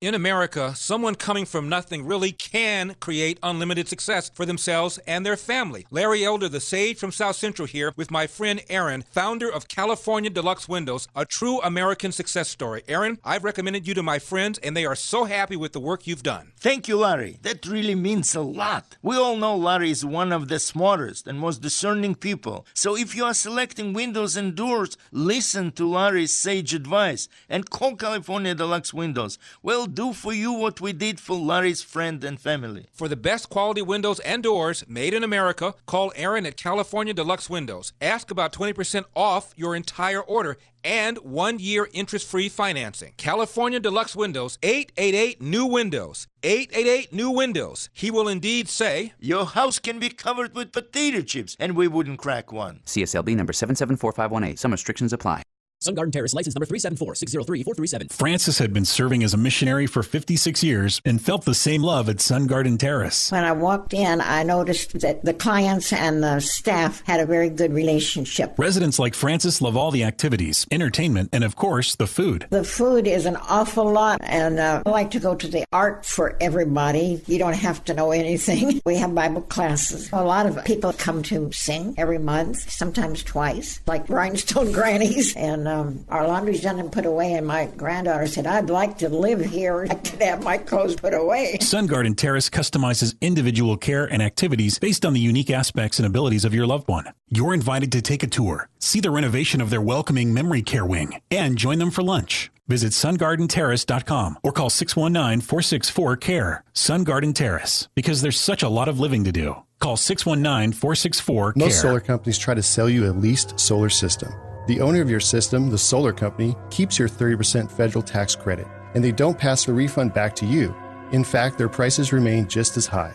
In America, someone coming from nothing really can create unlimited success for themselves and their family. Larry Elder, the sage from South Central, here with my friend Aaron, founder of California Deluxe Windows, a true American success story. Aaron, I've recommended you to my friends, and they are so happy with the work you've done. Thank you, Larry. That really means a lot. We all know Larry is one of the smartest and most discerning people. So if you are selecting windows and doors, listen to Larry's sage advice and call California Deluxe Windows. Well, do for you what we did for Larry's friend and family. For the best quality windows and doors made in America, call Aaron at California Deluxe Windows. Ask about 20% off your entire order and one year interest free financing. California Deluxe Windows, 888 New Windows. 888 New Windows. He will indeed say, Your house can be covered with potato chips, and we wouldn't crack one. CSLB number 774518. Some restrictions apply. Sun Garden Terrace, license number 374-603-437. Francis had been serving as a missionary for 56 years and felt the same love at Sun Garden Terrace. When I walked in, I noticed that the clients and the staff had a very good relationship. Residents like Francis love all the activities, entertainment, and of course, the food. The food is an awful lot, and uh, I like to go to the art for everybody. You don't have to know anything. We have Bible classes. A lot of people come to sing every month, sometimes twice, like Rhinestone Grannies and um, our laundry's done and put away, and my granddaughter said, I'd like to live here. I could have my clothes put away. Sun Garden Terrace customizes individual care and activities based on the unique aspects and abilities of your loved one. You're invited to take a tour, see the renovation of their welcoming memory care wing, and join them for lunch. Visit sungardenterrace.com or call 619-464-CARE. Sun Garden Terrace, because there's such a lot of living to do. Call 619-464-CARE. Most solar companies try to sell you a leased solar system. The owner of your system, the solar company, keeps your 30% federal tax credit, and they don't pass the refund back to you. In fact, their prices remain just as high.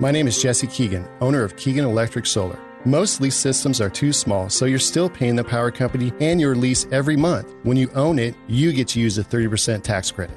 My name is Jesse Keegan, owner of Keegan Electric Solar. Most lease systems are too small, so you're still paying the power company and your lease every month. When you own it, you get to use a 30% tax credit.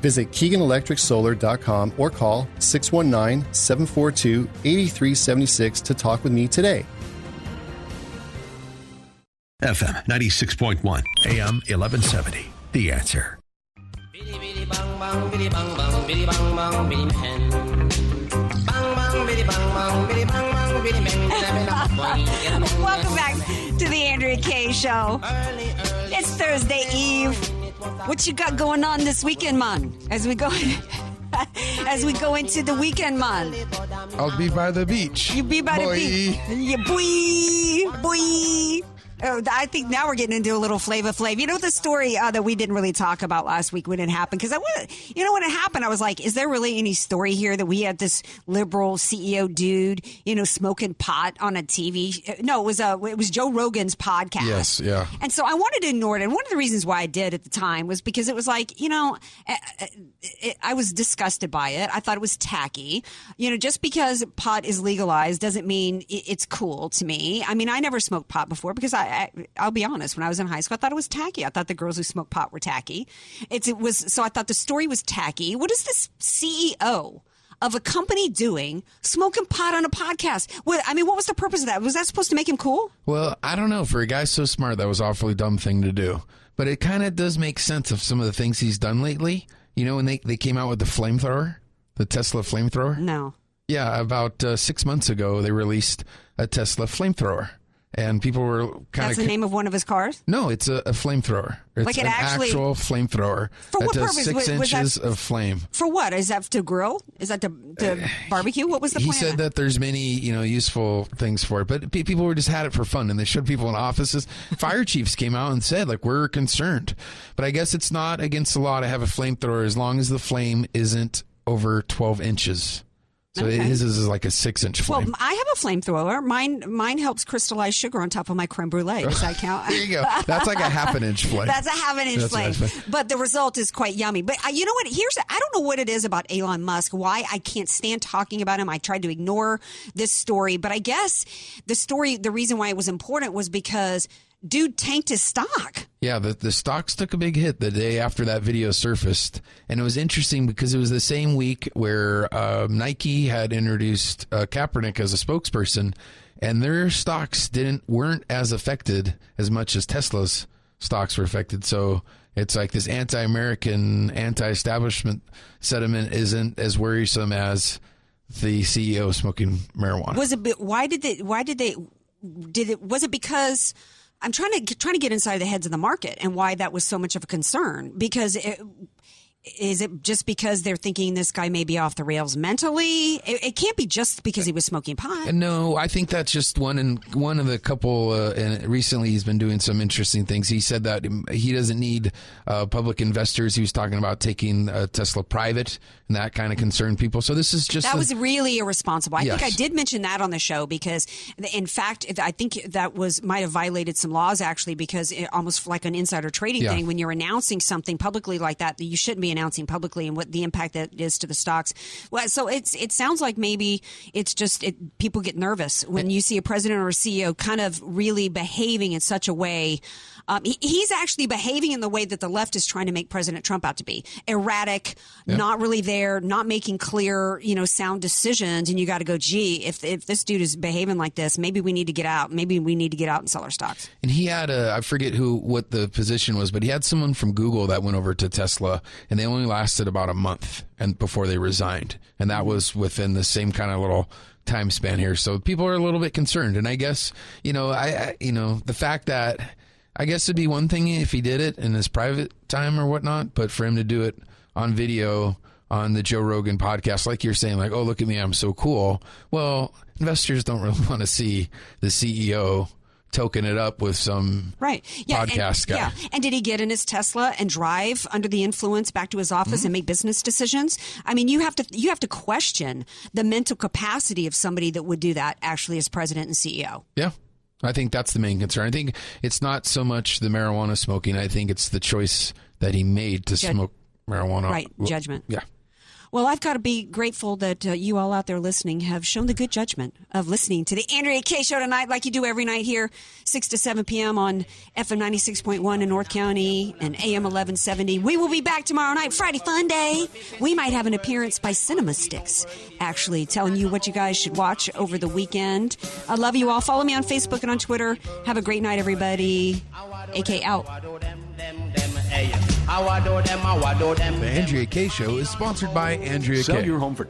Visit KeeganElectricSolar.com or call 619 742 8376 to talk with me today. FM 96.1, AM 1170. The answer. Welcome back to the Andrea Kaye Show. It's Thursday Eve. What you got going on this weekend, man? As we go, as we go into the weekend, man. I'll be by the beach. You be by Boy. the beach. Yeah, boy, boy. Oh, I think now we're getting into a little flavor flav. You know the story uh, that we didn't really talk about last week when it happened because I was, you know, when it happened, I was like, is there really any story here that we had this liberal CEO dude, you know, smoking pot on a TV? No, it was uh, it was Joe Rogan's podcast. Yes, yeah. And so I wanted to ignore it. And one of the reasons why I did at the time was because it was like, you know, it, I was disgusted by it. I thought it was tacky. You know, just because pot is legalized doesn't mean it's cool to me. I mean, I never smoked pot before because I, I, I'll be honest, when I was in high school, I thought it was tacky. I thought the girls who smoked pot were tacky. It's, it was, so I thought the story was tacky. What is this CEO? Of a company doing smoking pot on a podcast. What I mean, what was the purpose of that? Was that supposed to make him cool? Well, I don't know. For a guy so smart, that was an awfully dumb thing to do. But it kind of does make sense of some of the things he's done lately. You know, when they, they came out with the flamethrower, the Tesla flamethrower? No. Yeah, about uh, six months ago, they released a Tesla flamethrower. And people were kind of. That's the name of one of his cars. No, it's a, a flamethrower. It's Like it an actually- actual flamethrower For that what does purpose? six Was- was that- inches of flame. For what? Is that to grill? Is that to, to barbecue? What was the Uh, he plan? said that there's many you know useful things for it but people were just had it for fun and they showed people in offices fire chiefs came out and said like we're concerned but i guess it's not against the law to have a flamethrower as long as the flame isn't over 12 inches so Okay. his is like a six inch flame. well, I have a flamethrower. Mine mine helps crystallize sugar on top of my creme brulee. Does that count? there you go that's like a half an inch flame That's a half an inch a flame. But the result is quite yummy. But uh, you know what? Here's I don't know what it is about Elon Musk. Why I can't stand talking about him. I tried to ignore this story, but I guess the story, the reason why it was important was because dude tanked his stock. Yeah, the, the stocks took a big hit the day after that video surfaced. And it was interesting because it was the same week where um, Nike had introduced uh, Kaepernick as a spokesperson, and their stocks didn't weren't as affected as much as Tesla's stocks were affected. So it's like this anti-American, anti-establishment sentiment isn't as worrisome as the CEO smoking marijuana. Was it? Why did they? Why did they? Did it? Was it because? I'm trying to trying to get inside the heads of the market and why that was so much of a concern. Because it, is it just because they're thinking this guy may be off the rails mentally? It, it can't be just because he was smoking pot. No, I think that's just one and one of the couple. Uh, and recently, he's been doing some interesting things. He said that he doesn't need uh, public investors. He was talking about taking uh, Tesla private, and that kind of concerned people. So this is just that a- was really irresponsible. I think I did mention that on the show because, in fact, I think that was might have violated some laws actually because it almost like an insider trading Yeah. thing when you're announcing something publicly like that that you shouldn't be announcing publicly and what the impact that is to the stocks. Well, so it's it sounds like maybe it's just it, people get nervous when you see a president or a CEO kind of really behaving in such a way. Um, he, he's actually behaving in the way that the left is trying to make President Trump out to be erratic, not really there, not making clear, you know, sound decisions. And you got to go, gee, if if this dude is behaving like this, maybe we need to get out. Maybe we need to get out and sell our stocks. And he had a, I forget who, what the position was, but he had someone from Google that went over to Tesla and they only lasted about a month and before they resigned. And that was within the same kind of little time span here. So people are a little bit concerned. And I guess, you know, I, I you know, the fact that I guess it'd be one thing if he did it in his private time or whatnot, but for him to do it on video on the Joe Rogan podcast, like you're saying, like, oh, look at me, I'm so cool. Well, investors don't really want to see the CEO token it up with some Right. Yeah. podcast and, guy. Yeah. And did he get in his Tesla and drive under the influence back to his office Mm-hmm. and make business decisions? I mean, you have to you have to question the mental capacity of somebody that would do that actually as president and CEO. Yeah. I think that's the main concern. I think it's not so much the marijuana smoking. I think it's the choice that he made to Jud- smoke marijuana. Right, judgment. Yeah. Well, I've got to be grateful that uh, you all out there listening have shown the good judgment of listening to the Andrea Kaye Show tonight, like you do every night here, 6 to 7 p.m. on FM 96.1 in North County and AM 1170. We will be back tomorrow night, Friday Fun Day. We might have an appearance by Cinema Sticks, actually, telling you what you guys should watch over the weekend. I love you all. Follow me on Facebook and on Twitter. Have a great night, everybody. AK out. The Andrea Kaye Show is sponsored by Andrea Sell K. your home for